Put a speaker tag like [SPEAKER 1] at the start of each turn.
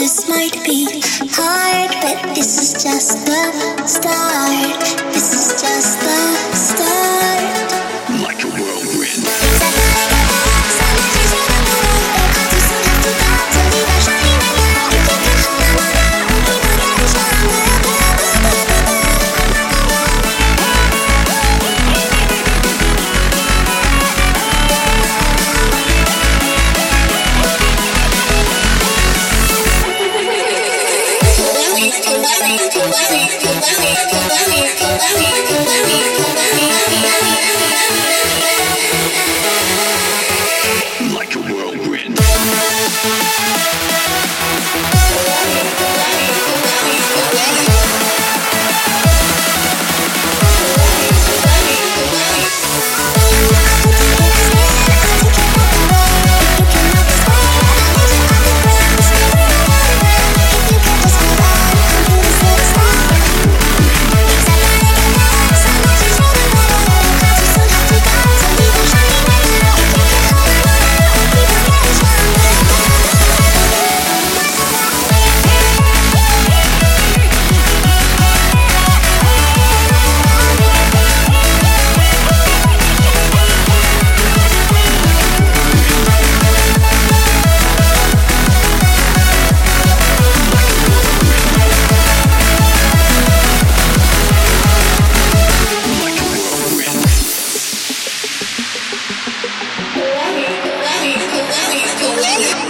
[SPEAKER 1] This might be hard, but this is just the start. This is just the start.
[SPEAKER 2] Thank you. Yeah.